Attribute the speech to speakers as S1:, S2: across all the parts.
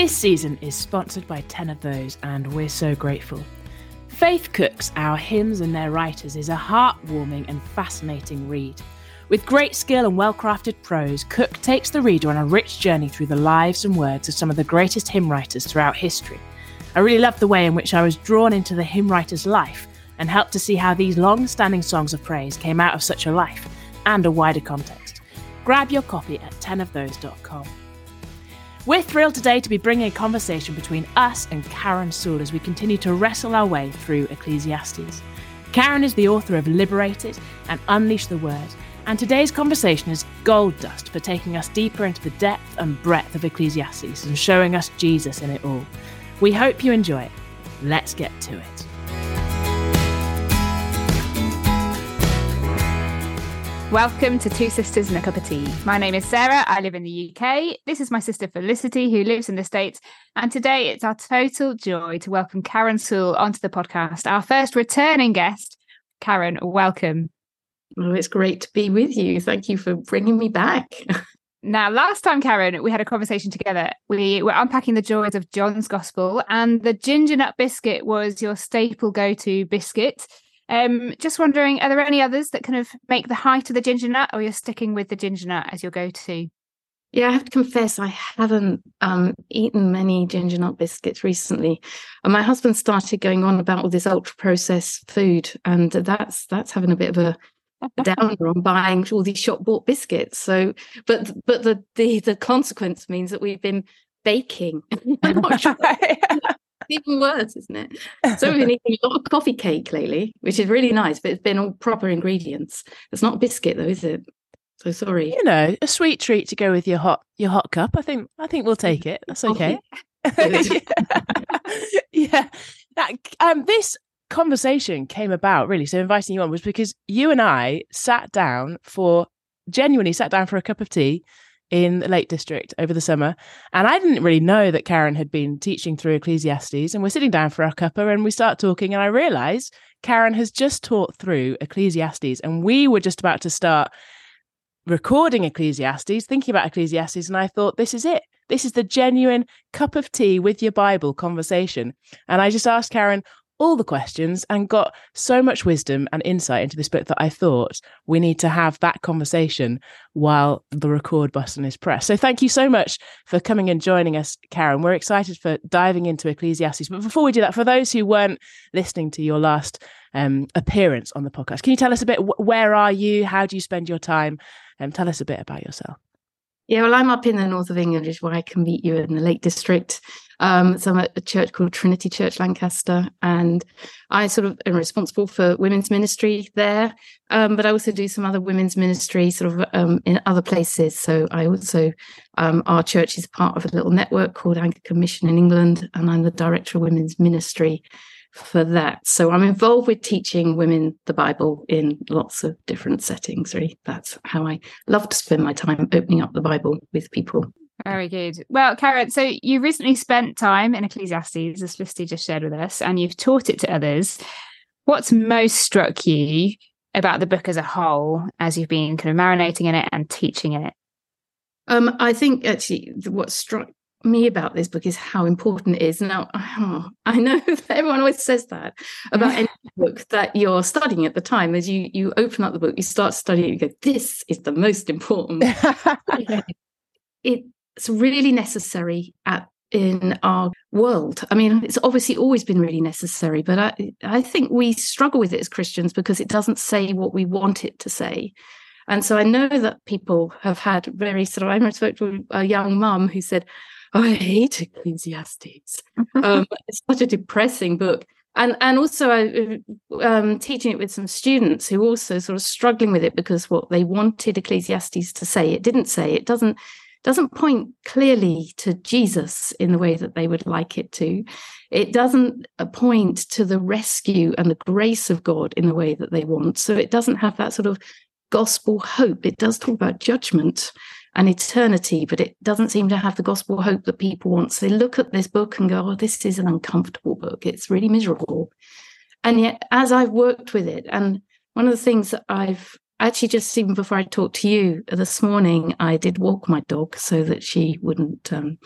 S1: This season is sponsored by 10 of those, and we're so grateful. Faith Cooks, Our Hymns and Their Writers is a heartwarming and fascinating read. With great skill and well crafted prose, Cook takes the reader on a rich journey through the lives and words of some of the greatest hymn writers throughout history. I really loved the way in which I was drawn into the hymn writer's life and helped to see how these long standing songs of praise came out of such a life and a wider context. Grab your copy at tenofthose.com. We're thrilled today to be bringing a conversation between us and Karen Soole as we continue to wrestle our way through Ecclesiastes. Karen is the author of Liberated and Unleash the Word, and today's conversation is gold dust for taking us deeper into the depth and breadth of Ecclesiastes and showing us Jesus in it all. We hope you enjoy it. Let's get to it.
S2: Welcome to Two Sisters and a Cup of Tea. My name is Sarah. I live in the UK. This is my sister Felicity, who lives in the States. And today it's our total joy to welcome Karen Soole onto the podcast, our first returning guest. Karen, welcome.
S3: Well, it's great to be with you. Thank you for bringing me back.
S2: Now, last time, Karen, we had a conversation together. We were unpacking the joys of John's Gospel, and the ginger nut biscuit was your staple go to biscuit. Um, just wondering, are there any others that kind of make the height of the ginger nut, or you're sticking with the ginger nut as your go to?
S3: Yeah, I have to confess, I haven't um, eaten many ginger nut biscuits recently. And my husband started going on about all this ultra processed food, and that's that's having a bit of a downer on buying all these shop bought biscuits. So, but but the the the consequence means that we've been baking. sure. even worse, isn't it? So we've been eating a lot of coffee cake lately, which is really nice, but it's been all proper ingredients. It's not biscuit though, is it? So sorry.
S1: You know, a sweet treat to go with your hot your hot cup. I think I think we'll take it. That's okay. yeah. yeah. That, um, this conversation came about really so inviting you on was because you and i sat down for genuinely sat down for a cup of tea in the lake district over the summer. And i didn't really know that karen had been teaching through ecclesiastes and we're sitting down for our cuppa and we start talking and i realize karen has just taught through ecclesiastes and we were just about to start recording ecclesiastes thinking about ecclesiastes and i thought this is it. This is the genuine cup of tea with your bible conversation. And i just asked karen all the questions and got so much wisdom and insight into this book that I thought we need to have that conversation while the record button is pressed. So thank you so much for coming and joining us, Karen. We're excited for diving into Ecclesiastes. But before we do that, for those who weren't listening to your last um, appearance on the podcast, can you tell us a bit where are you? How do you spend your time? Um, tell us a bit about yourself.
S3: Yeah, well, I'm up in the north of England, which is where I can meet you in the Lake District. Um, so I'm at a church called Trinity Church Lancaster, and I sort of am responsible for women's ministry there. Um, but I also do some other women's ministry sort of um, in other places. So I also, um, our church is part of a little network called Anglican Mission in England, and I'm the director of women's ministry for that. So I'm involved with teaching women the Bible in lots of different settings. Really, that's how I love to spend my time opening up the Bible with people.
S2: Very good. Well, Karen, so you recently spent time in Ecclesiastes, as Felicity just shared with us, and you've taught it to others. What's most struck you about the book as a whole as you've been kind of marinating in it and teaching it?
S3: Um, I think actually what struck me about this book is how important it is. Now, oh, I know that everyone always says that about any book that you're studying at the time. As you you open up the book, you start studying, you go, "This is the most important." it's really necessary at in our world. I mean, it's obviously always been really necessary, but I, I think we struggle with it as Christians because it doesn't say what we want it to say. And so I know that people have had very sort of, I spoke to a young mum who said, oh, I hate Ecclesiastes. um, it's such a depressing book. And and also I um, teaching it with some students who also sort of struggling with it because what they wanted Ecclesiastes to say, it didn't say. It doesn't doesn't point clearly to Jesus in the way that they would like it to. It doesn't uh, point to the rescue and the grace of God in the way that they want. So it doesn't have that sort of gospel hope. It does talk about judgment and eternity, but it doesn't seem to have the gospel hope that people want. So they look at this book and go, oh, this is an uncomfortable book. It's really miserable. And yet, as I've worked with it, and one of the things that I've actually, just even before I talked to you this morning, I did walk my dog so that she wouldn't um,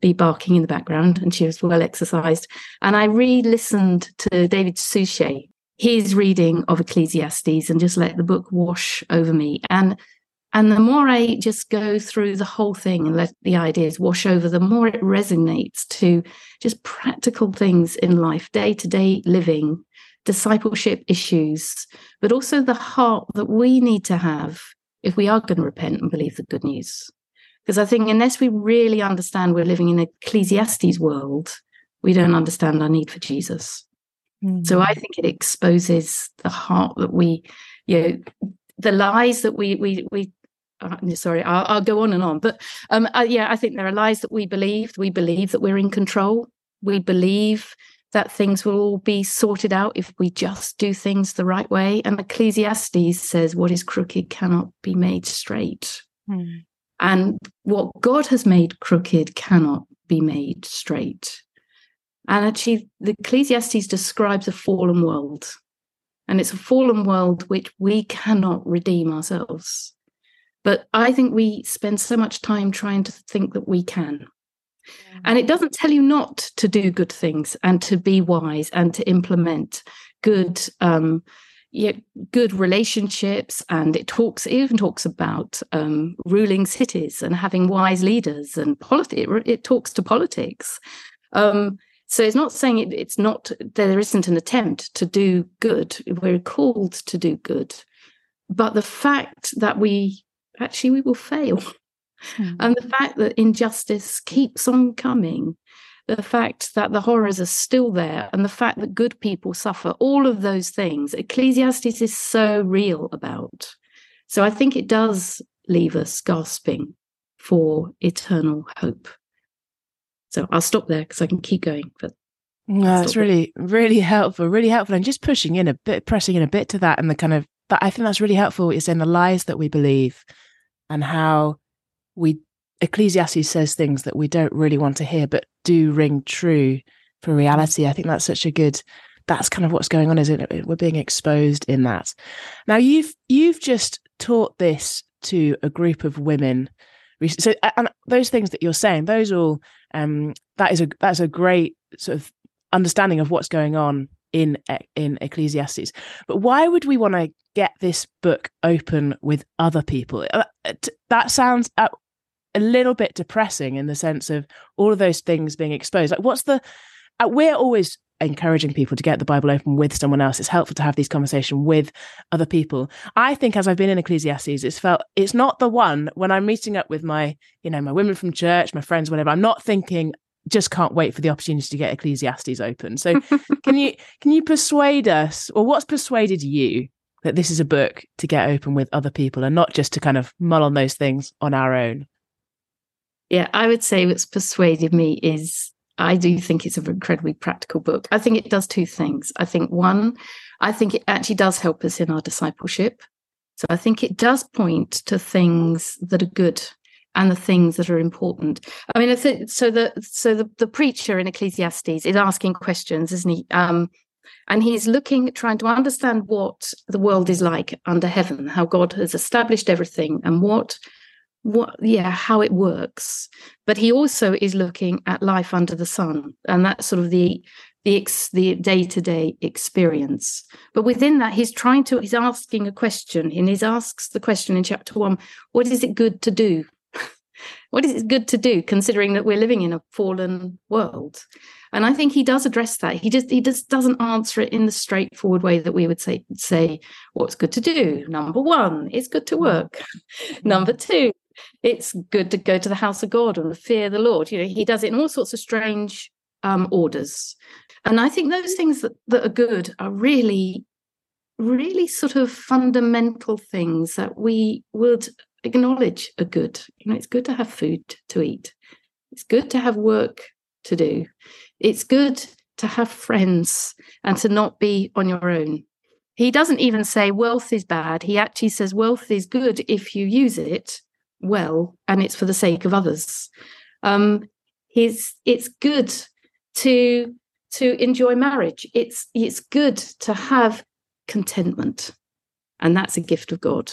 S3: be barking in the background and she was well exercised. And I re listened to David Suchet, his reading of Ecclesiastes, and just let the book wash over me. And and the more I just go through the whole thing and let the ideas wash over, the more it resonates to just practical things in life, day to day living, discipleship issues, but also the heart that we need to have if we are going to repent and believe the good news. Because I think unless we really understand we're living in an Ecclesiastes world, we don't understand our need for Jesus. Mm-hmm. So I think it exposes the heart that we, you know, the lies that we we we sorry, I'll, I'll, go on and on. But um, uh, yeah, I think there are lies that we believe. We believe that we're in control. We believe that things will all be sorted out if we just do things the right way. And Ecclesiastes says, What is crooked cannot be made straight. Hmm. And what God has made crooked cannot be made straight. And actually, the Ecclesiastes describes a fallen world. And it's a fallen world which we cannot redeem ourselves. But I think we spend so much time trying to think that we can. And it doesn't tell you not to do good things and to be wise and to implement good um, yeah, good relationships. And it talks, it even talks about um, ruling cities and having wise leaders and politics. It, it talks to politics. Um, so it's not saying it, it's not, there isn't an attempt to do good. We're called to do good. But the fact that we actually we will fail. Mm. And the fact that injustice keeps on coming, the fact that the horrors are still there, and the fact that good people suffer, all of those things, Ecclesiastes is so real about. So I think it does leave us gasping for eternal hope. So I'll stop there because I can keep going. But
S1: no, that's really, really helpful, really helpful. And just pushing in a bit, pressing in a bit to that and the kind of that I think that's really helpful is in the lies that we believe and how we Ecclesiastes says things that we don't really want to hear, but do ring true for reality. I think that's such a good. That's kind of what's going on, isn't it? We're being exposed in that. Now you've you've just taught this to a group of women. So and those things that you're saying, those all um, that is a that's a great sort of understanding of what's going on in in Ecclesiastes. But why would we want to get this book open with other people? Uh, that sounds a little bit depressing in the sense of all of those things being exposed. Like, what's the? Uh, we're always encouraging people to get the Bible open with someone else. It's helpful to have these conversations with other people. I think as I've been in Ecclesiastes, it's felt it's not the one when I'm meeting up with my, you know, my women from church, my friends, whatever. I'm not thinking, just can't wait for the opportunity to get Ecclesiastes open. So can you can you persuade us, or what's persuaded you that this is a book to get open with other people and not just to kind of mull on those things on our own?
S3: Yeah, I would say what's persuaded me is I do think it's an incredibly practical book. I think it does two things. I think one, I think it actually does help us in our discipleship. So I think it does point to things that are good and the things that are important. I mean, so the so the, the preacher in Ecclesiastes is asking questions, isn't he? Um, and he's looking, trying to understand what the world is like under heaven, how God has established everything, and what what yeah how it works but he also is looking at life under the sun and that's sort of the the ex, the day-to-day experience but within that he's trying to he's asking a question and he asks the question in chapter 1 what is it good to do what is it good to do considering that we're living in a fallen world? And i think he does address that. He just he just doesn't answer it in the straightforward way that we would say say what's good to do. Number one it's good to work. Number two it's good to go to the house of god and fear the lord. You know he does it in all sorts of strange um, orders. And i think those things that, that are good are really really sort of fundamental things that we would acknowledge a good. You know, it's good to have food to eat. It's good to have work to do. It's good to have friends and to not be on your own. He doesn't even say wealth is bad. He actually says wealth is good if you use it well and it's for the sake of others. Um, his, it's good to to enjoy marriage. It's it's good to have contentment And that's a gift of God.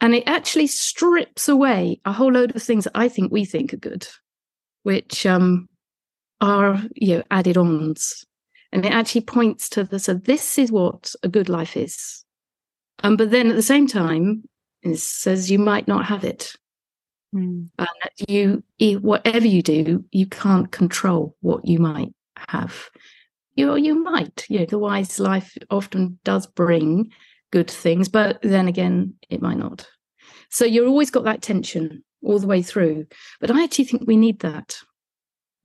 S3: And it actually strips away a whole load of things that I think we think are good, which um, are you know added ons. And it actually points to the so this is what a good life is. Um, but then at the same time, it says you might not have it. Mm. And you, whatever you do, you can't control what you might have. You, you might. You know, the wise life often does bring good things, but then again, it might not. So you're always got that tension all the way through. But I actually think we need that.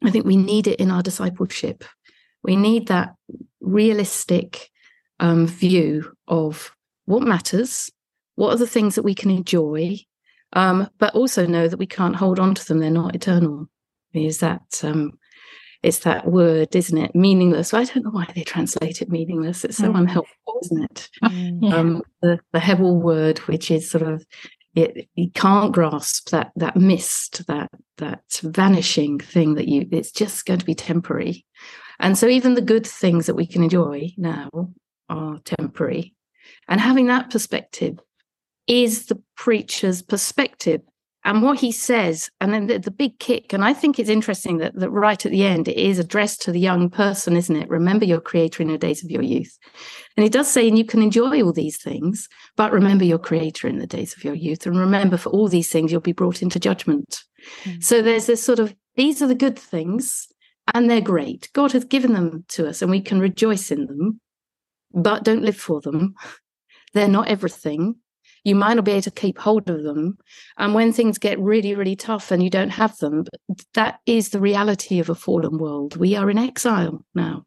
S3: I think we need it in our discipleship. We need that realistic um, view of what matters, what are the things that we can enjoy, um, but also know that we can't hold on to them. They're not eternal. Is that um, it's that word, isn't it? Meaningless. I don't know why they translate it meaningless. It's so mm. unhelpful, isn't it? Mm. Um, the, the Hebel word, which is sort of it, you can't grasp that that mist, that that vanishing thing that you. It's just going to be temporary, and so even the good things that we can enjoy now are temporary. And having that perspective is the preacher's perspective and what he says and then the, the, big kick and i think it's interesting that, that right at the end it is addressed to the young person isn't it? Remember your creator in the days of your youth. And he does say and you can enjoy all these things but remember your creator in the days of your youth and remember for all these things you'll be brought into judgment. Mm-hmm. so there's this sort of these are the good things and they're great. God has given them to us and we can rejoice in them but don't live for them. They're not everything you might not be able to keep hold of them. And when things get really, really tough and you don't have them, that is the reality of a fallen world. We are in exile now.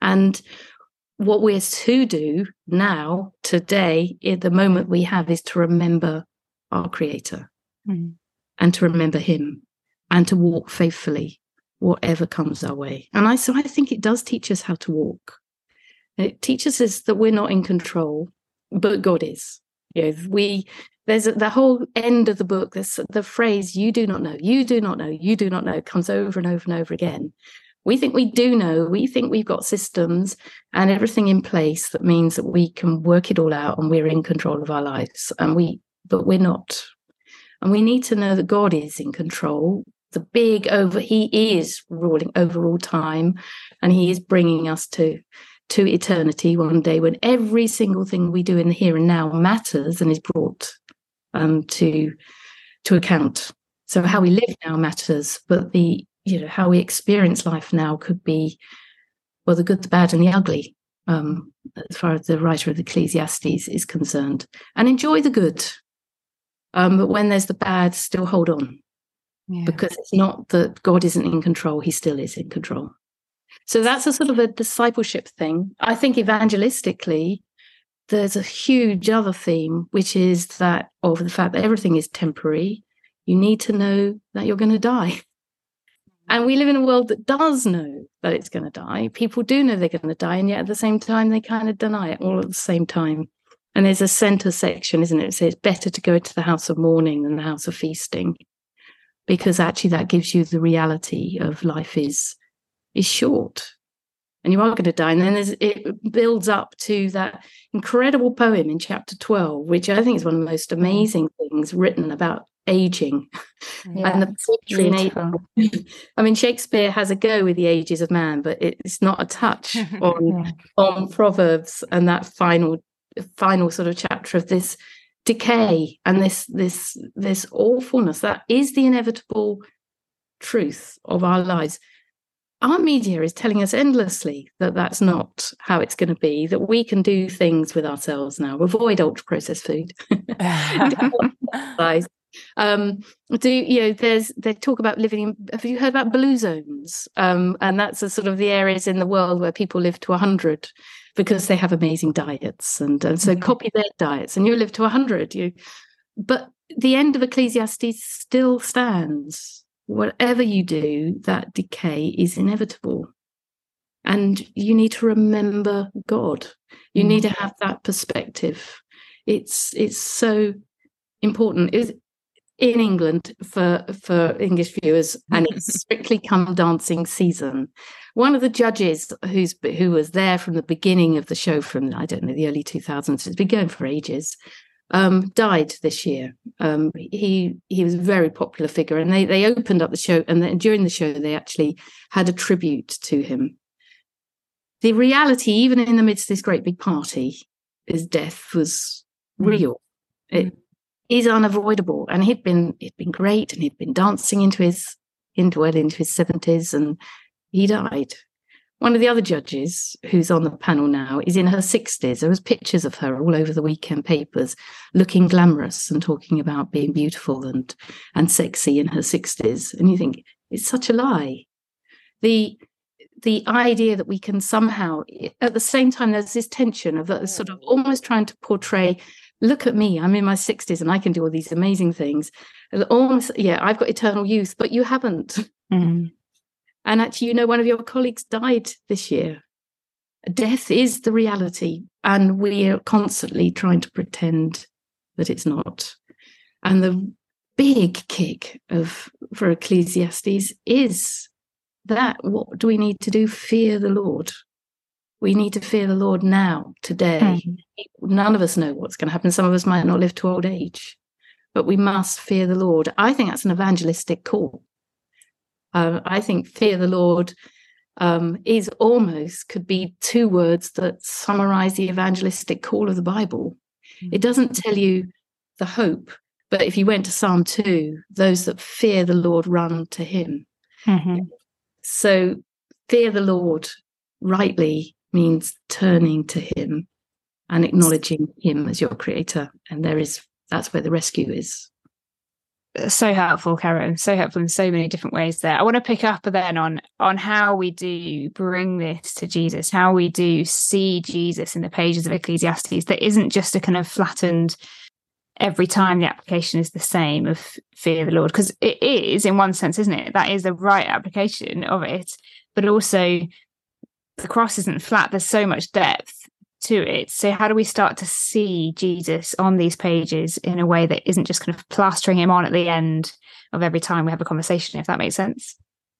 S3: And what we're to do now, today, in the moment we have, is to remember our Creator mm. and to remember Him and to walk faithfully, whatever comes our way. And I so I think it does teach us how to walk. It teaches us that we're not in control, but God is you know we there's the whole end of the book this the phrase you do not know you do not know you do not know comes over and over and over again. We think we do know we think we've got systems and everything in place that means that we can work it all out and we're in control of our lives and we but we're not. And we need to know that god is in control. The big over he is ruling over all time and he is bringing us to to eternity one day when every single thing we do in the here and now matters and is brought um, to to account. So how we live now matters, but the you know how we experience life now could be well the good, the bad, and the ugly. Um, as far as the writer of the Ecclesiastes is concerned, and enjoy the good. Um, but when there's the bad, still hold on, yeah. because it's not that God isn't in control; He still is in control. So that's a sort of a discipleship thing. I think evangelistically, there's a huge other theme, which is that of the fact that everything is temporary. You need to know that you're going to die. And we live in a world that does know that it's going to die. People do know they're going to die, and yet at the same time, they kind of deny it all at the same time. And there's a center section, isn't it? It says better to go into the house of mourning than the house of feasting, because actually that gives you the reality of life is is short and you are going to die. And then it builds up to that incredible poem in chapter 12, which I think is one of the most mm. amazing things written about aging yeah, and the poetry in I mean, Shakespeare has a go with the ages of man, but it's not a touch on yeah. on Proverbs and that final final sort of chapter of this decay and this this this awfulness that is the inevitable truth of our lives our media is telling us endlessly that that's not how it's going to be that we can do things with ourselves now avoid ultra processed food. Um do you know there's they talk about living in have you heard about blue zones? Um and that's a sort of the areas in the world where people live to 100 because they have amazing diets and, and so mm-hmm. copy their diets and you live to 100 you but the end of ecclesiastes still stands whatever you do, that decay is inevitable. And you need to remember God. You mm. need to have that perspective. It's it's so important. Is in England for for English viewers, and it's Strictly Come Dancing season. One of the judges who's who was there from the beginning of the show, from I don't know the early two thousands, it's been going for ages. Um, died this year. Um, he he was a very popular figure, and they they opened up the show, and then during the show they actually had a tribute to him. The reality, even in the midst of this great big party, his death was mm. real. It mm is unavoidable. And he'd been he'd been great, and he'd been dancing into his into well into his seventies, and he died. One of the other judges who's on the panel now is in her 60s. There was pictures of her all over the weekend papers, looking glamorous and talking about being beautiful and and sexy in her 60s. And you think it's such a lie. The the idea that we can somehow at the same time there's this tension of sort of almost trying to portray look at me i'm in my 60s and i can do all these amazing things almost yeah i've got eternal youth but you haven't mm. And actually you know one of your colleagues died this year death is the reality and we are constantly trying to pretend that it's not and the big kick of for ecclesiastes is that what do we need to do fear the lord we need to fear the Lord now, today. Mm. None of us know what's going to happen. Some of us might not live to old age, but we must fear the Lord. I think that's an evangelistic call. Uh, I think fear the Lord um, is almost could be two words that summarize the evangelistic call of the Bible. Mm. It doesn't tell you the hope, but if you went to Psalm 2, those that fear the Lord run to him. Mm-hmm. So fear the Lord rightly means turning to him and acknowledging him as your creator and there is that's where the rescue is
S2: so helpful karen. So helpful in so many different ways there. I want to pick up then on on how we do bring this to jesus how we do see jesus in the pages of ecclesiastes that isn't just a kind of flattened every time the application is the same of fear the lord because it is in one sense isn't it? That is the right application of it but also the cross isn't flat. There's so much depth to it so how do we start to see jesus on these pages in a way that isn't just kind of plastering him on at the end of every time we have a conversation if that makes sense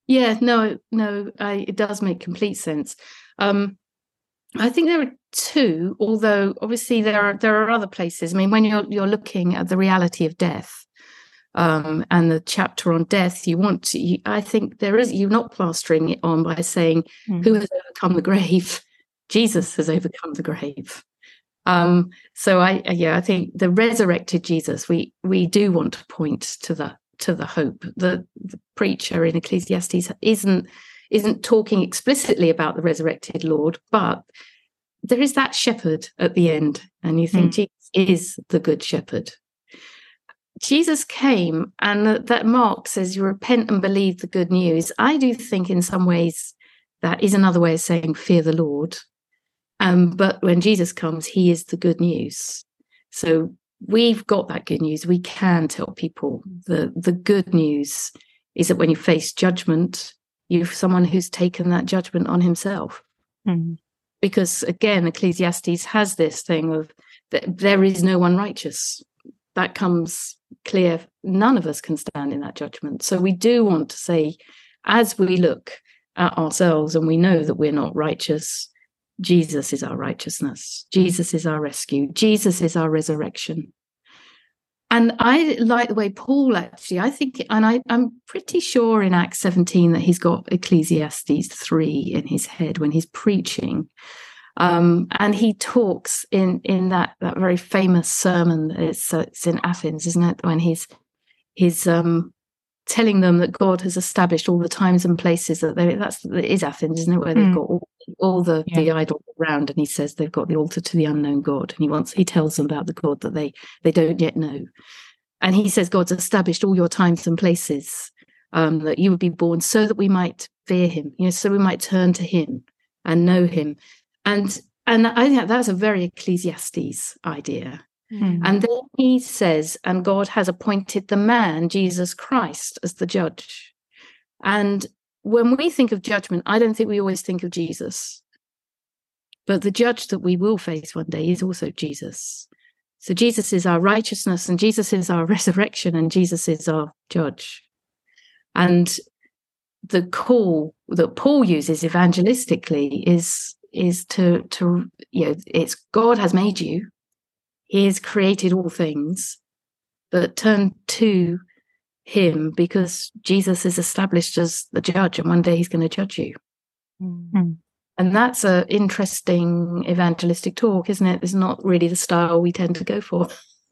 S3: yeah no no I, it does make complete sense um i think there are two although obviously there are there are other places i mean when you're you're looking at the reality of death um, and the chapter on death, you want to, you, I think there is, you're not plastering it on by saying, mm. who has overcome the grave? Jesus has overcome the grave. Um, so I, yeah, I think the resurrected Jesus, we, we do want to point to the, to the hope. The, the preacher in Ecclesiastes isn't, isn't talking explicitly about the resurrected Lord, but there is that shepherd at the end, and you think mm. Jesus is the good shepherd. Jesus came, and that Mark says, You repent and believe the good news. I do think, in some ways, that is another way of saying, Fear the Lord. Um, but when Jesus comes, he is the good news. So we've got that good news. We can tell people the, the good news is that when you face judgment, you're someone who's taken that judgment on himself. Mm-hmm. Because again, Ecclesiastes has this thing of that there is no one righteous. That comes clear none of us can stand in that judgment. So we do want to say, as we look at ourselves and we know that we're not righteous, Jesus is our righteousness. Jesus is our rescue. Jesus is our resurrection. And I like the way Paul actually, I think, and I, am pretty sure in Acts 17 that he's got Ecclesiastes 3 in his head when he's preaching. Um, and he talks in in that that very famous sermon. It's uh, it's in Athens, isn't it? When he's he's um, telling them that God has established all the times and places that they that's it is Athens, isn't it? Where they've mm. got all, all the yeah. the idols around, and he says they've got the altar to the unknown God, and he wants he tells them about the God that they they don't yet know, and he says God's established all your times and places um, that you would be born so that we might fear Him, you know, so we might turn to Him and know Him and and I think that's a very Ecclesiastes idea. Mm. And then he says, and God has appointed the man, Jesus Christ, as the judge. And when we think of judgment, I don't think we always think of Jesus. But the judge that we will face one day is also Jesus. So Jesus is our righteousness, and Jesus is our resurrection, and Jesus is our judge. And the call that Paul uses evangelistically is is to to you know it's God has made you, He has created all things, but turn to Him because Jesus is established as the judge, and one day He's going to judge you. Mm-hmm. And that's an interesting evangelistic talk, isn't it? It's not really the style we tend to go for.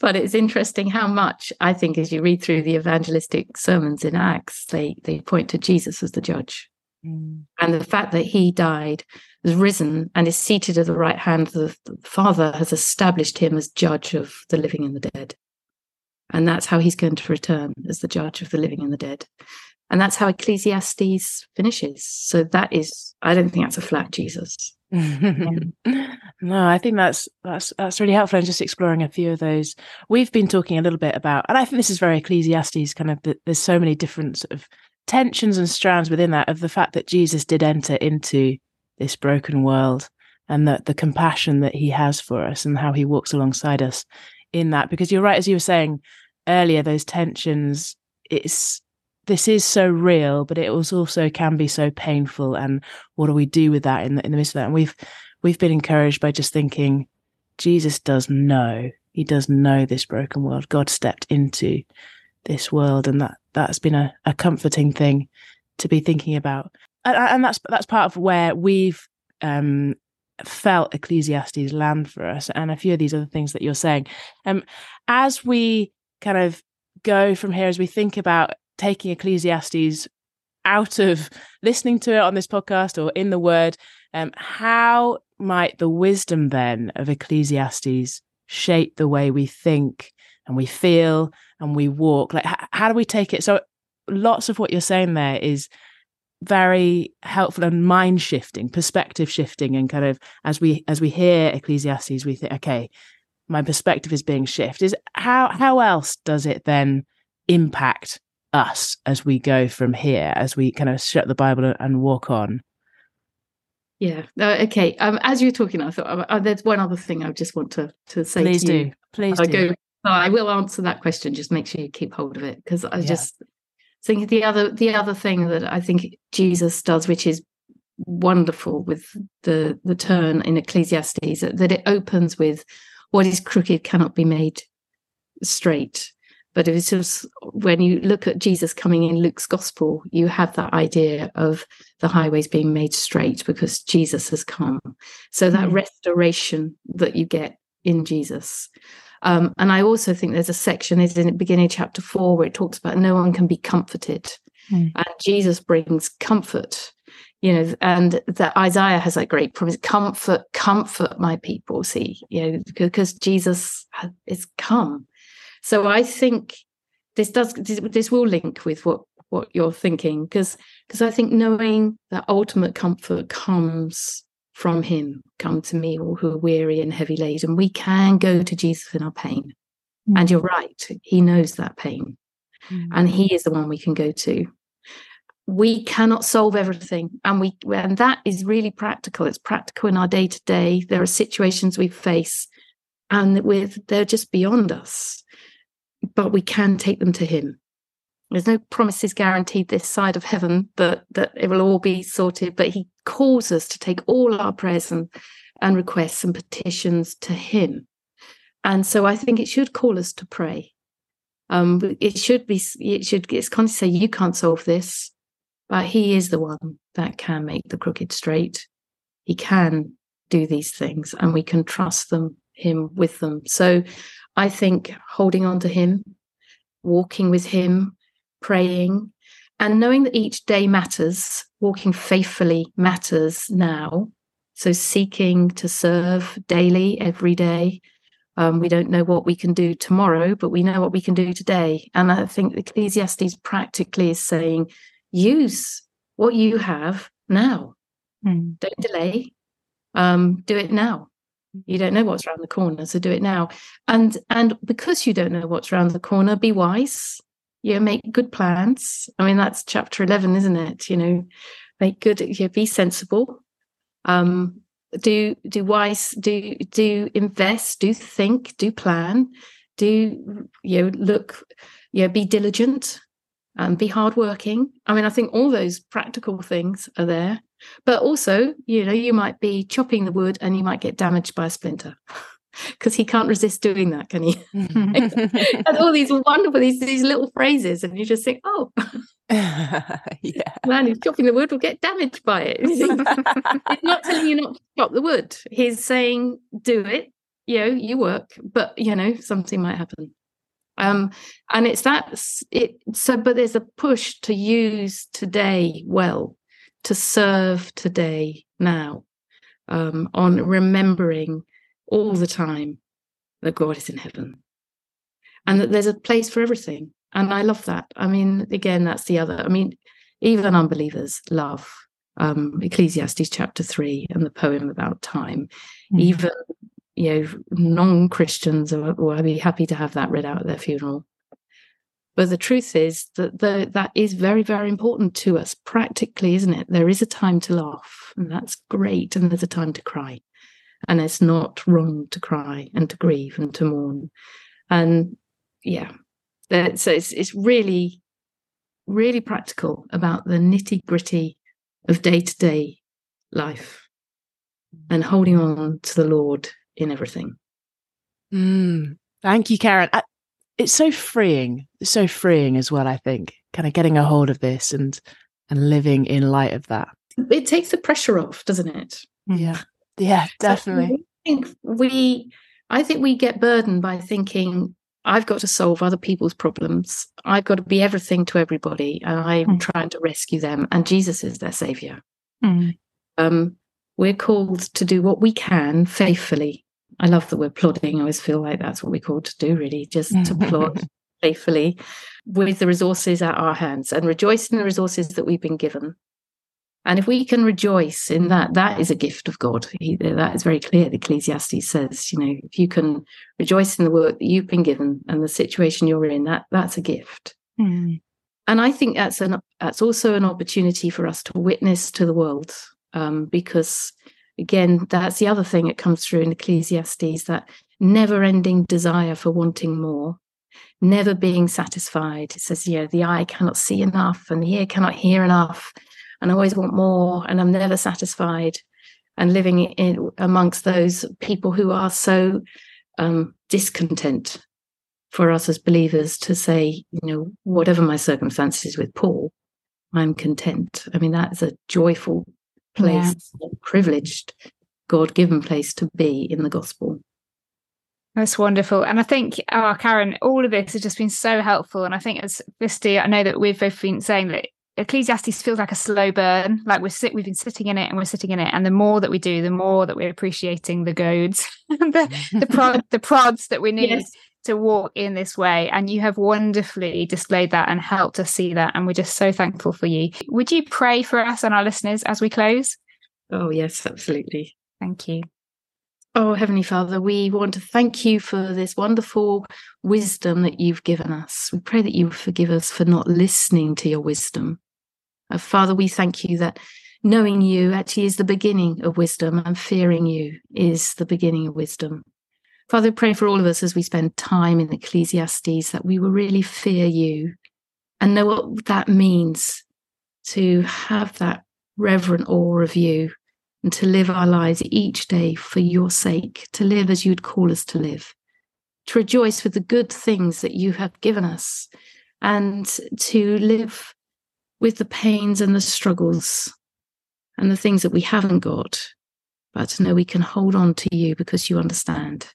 S3: but it's interesting how much I think as you read through the evangelistic sermons in Acts, they they point to Jesus as the judge. Mm. And the fact that he died, has risen, and is seated at the right hand of the Father has established him as judge of the living and the dead. And that's how he's going to return as the judge of the living and the dead. And that's how Ecclesiastes finishes. So that is, I don't think that's a flat Jesus.
S1: no, I think that's that's that's really helpful. And just exploring a few of those, we've been talking a little bit about, and I think this is very Ecclesiastes. Kind of, there's so many different sort of tensions and strands within that of the fact that Jesus did enter into this broken world, and that the compassion that He has for us, and how He walks alongside us in that. Because you're right, as you were saying earlier, those tensions. It's this is so real, but it was also can be so painful. And what do we do with that in the, in the midst of that? And we've we've been encouraged by just thinking, Jesus does know. He does know this broken world. God stepped into this world, and that that's been a, a comforting thing to be thinking about. And, and that's that's part of where we've um, felt Ecclesiastes land for us, and a few of these other things that you're saying. Um, as we kind of go from here, as we think about taking Ecclesiastes out of listening to it on this podcast or in the Word, um, how might the wisdom then of Ecclesiastes shape the way we think and we feel and we walk? Like, h- how do we take it? So, lots of what you're saying there is very helpful and mind shifting, perspective shifting, and kind of as we as we hear Ecclesiastes, we think, okay, my perspective is being shifted. Is how how else does it then impact us as we go from here, as we kind of shut the Bible and walk on?
S3: Yeah. Uh, okay. Um, as you're talking, I thought uh, there's one other thing I just want to to say.
S1: Please
S3: to
S1: do.
S3: You.
S1: Please I do.
S3: Go, I will answer that question. Just make sure you keep hold of it because I yeah. just think the other the other thing that I think Jesus does, which is wonderful with the the turn in Ecclesiastes, that it opens with what is crooked cannot be made straight but it's just when you look at Jesus coming in Luke's gospel, you have that idea of the highways being made straight because Jesus has come. So that mm. restoration that you get in Jesus. Um, and I also think there's a section is in the beginning chapter four where it talks about no one can be comforted. Mm. And Jesus brings comfort you know, and that Isaiah has that great promise: comfort, comfort my people. See, you know, because Jesus is come, so I think this does this will link with what what you're thinking because because I think knowing that ultimate comfort comes from him come to me all who are weary and heavy laden. We can go to jesus in our pain. Mm. and you're right he knows that pain. Mm. and he is the one we can go to. We cannot solve everything and we and that is really practical. It's practical in our day to day there are situations we face and with they're just beyond us. But we can take them to him there's no promises guaranteed this side of heaven that that it will all be sorted but he calls us to take all our prayers and, and requests and petitions to him. And so i think it should call us to pray. Um it should be it should it's kind of say you can't solve this but he is the one that can make the crooked straight. He can do these things and we can trust them him with them. So I think holding on to Him, walking with Him, praying, and knowing that each day matters, walking faithfully matters now. So seeking to serve daily, every day. Um, we don't know what we can do tomorrow, but we know what we can do today. And I think Ecclesiastes practically is saying, use what you have now. Mm. Don't delay. Um, do it now you don't know what's around the corner so do it now and and because you don't know what's around the corner be wise yeah make good plans. I mean that's chapter 11 isn't it? You know make good yeah be sensible. Um do do wise do do invest do think do plan do you know look you know be diligent and um, be hardworking. I mean i think all those practical things are there. But also you know you might be chopping the wood and you might get damaged by a splinter because he can't resist doing that can he and all these wonderful these these little phrases and you just think oh yeah. Man who's chopping the wood will get damaged by it. He's not telling you not to chop the wood. He's saying, do it. You know, you work, but you know, something might happen. Um, and it's that it so but there's a push to use today well, to serve today now, um, on remembering all the time that God is in heaven. And that there's a place for everything and I love that. I mean, again, that's the other. I mean, even unbelievers love um, Ecclesiastes chapter three and the poem about time. Mm. Even you know, non-Christians will be happy to have that read out at their funeral. But the truth is that the, that is very, very important to us practically, isn't it? There is a time to laugh, and that's great, and there's a time to cry, and it's not wrong to cry and to grieve and to mourn, and yeah, so it's it's really, really practical about the nitty gritty of day to day life and holding on to the Lord in everything.
S1: Mm, thank you, Karen. I, it's so freeing, so freeing as well. I think kind of getting a hold of this and and living in light of that.
S3: It takes the pressure off, doesn't it?
S1: Yeah, yeah, definitely. So
S3: I think we, I think we get burdened by thinking I've got to solve other people's problems. I've got to be everything to everybody, and I'm mm. trying to rescue them. And Jesus is their savior. Mm. Um, we're called to do what we can faithfully. I love that we're plodding. I always feel like that's what we're called to do, really, just to plod faithfully with the resources at our hands and rejoice in the resources that we've been given and if we can rejoice in that, that is a gift of God. He, that is very clear. Ecclesiastes says, you know, if you can rejoice in the work that you've been given and the situation you're in, that that's a gift. Mm. And I think that's an that's also an opportunity for us to witness to the world, um, because again, that's the other thing that comes through in Ecclesiastes that never-ending desire for wanting more, never being satisfied. It says, you know, the eye cannot see enough and the ear cannot hear enough and I always want more and I'm never satisfied and living in amongst those people who are so um, discontent for us as believers to say, you know, whatever my circumstances with Paul, I'm content. I mean, that's a joyful place, yeah. privileged, God given place to be in the gospel.
S2: That's wonderful. And I think, oh, Karen, all of this has just been so helpful. And I think as Visti, I know that we've both been saying that Ecclesiastes feels like a slow burn. Like we're sit, we've been sitting in it and we're sitting in it, and the more that we do, the more that we're appreciating the goads, the the, prod, the prods that we need yes. to walk in this way. And you have wonderfully displayed that and helped us see that, and we're just so thankful for you. Would you pray for us and our listeners as we close?
S3: Oh yes, absolutely.
S2: Thank you.
S3: Oh, Heavenly Father, we want to thank you for this wonderful wisdom that you've given us. We pray that you forgive us for not listening to your wisdom. Uh, Father, we thank you that knowing you actually is the beginning of wisdom and fearing you is the beginning of wisdom. Father, pray for all of us as we spend time in Ecclesiastes that we will really fear you and know what that means to have that reverent awe of you and to live our lives each day for your sake, to live as you'd call us to live, to rejoice with the good things that you have given us, and to live with the pains and the struggles and the things that we haven't got, but to know we can hold on to you because you understand.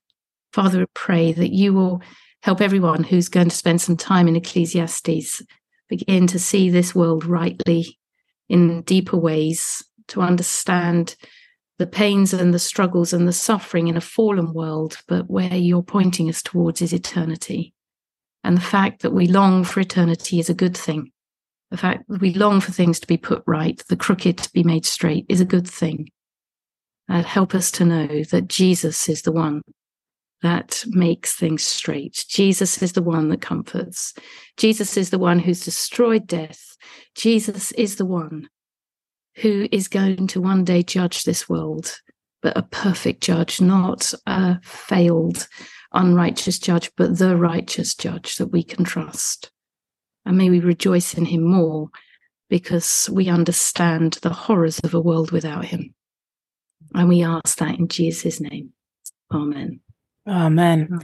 S3: Father, I pray that you will help everyone who's going to spend some time in Ecclesiastes begin to see this world rightly in deeper ways, to understand the pains and the struggles and the suffering in a fallen world, but where you're pointing us towards is eternity. And the fact that we long for eternity is a good thing the fact that we long for things to be put right, the crooked to be made straight, is a good thing. And help us to know that Jesus is the one that makes things straight. Jesus is the one that comforts. Jesus is the one who's destroyed death. Jesus is the one who is going to one day judge this world but a perfect judge, not a failed, unrighteous judge, but the righteous judge that we can trust. And may we rejoice in him more because we understand the horrors of a world without him. And we ask that in Jesus' name. Amen.
S1: Amen.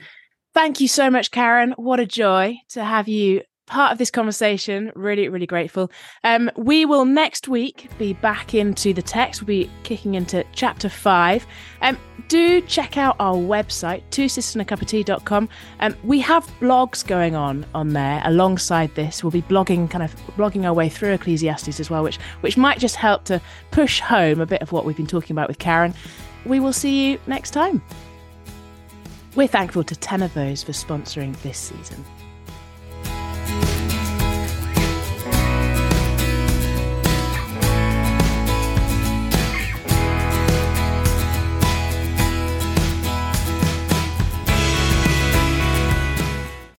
S1: Thank you so much, Karen. What a joy to have you part of this conversation. Really, really grateful. Um, we will next week be back into the text. We'll be kicking into chapter five. Um, do check out our website, two sisters and a cup of tea.com. Um, we have blogs going on on there alongside this. We'll be blogging, kind of blogging our way through Ecclesiastes as well, which which might just help to push home a bit of what we've been talking about with Karen. We will see you next time. We're thankful to 10ofThose for sponsoring this season.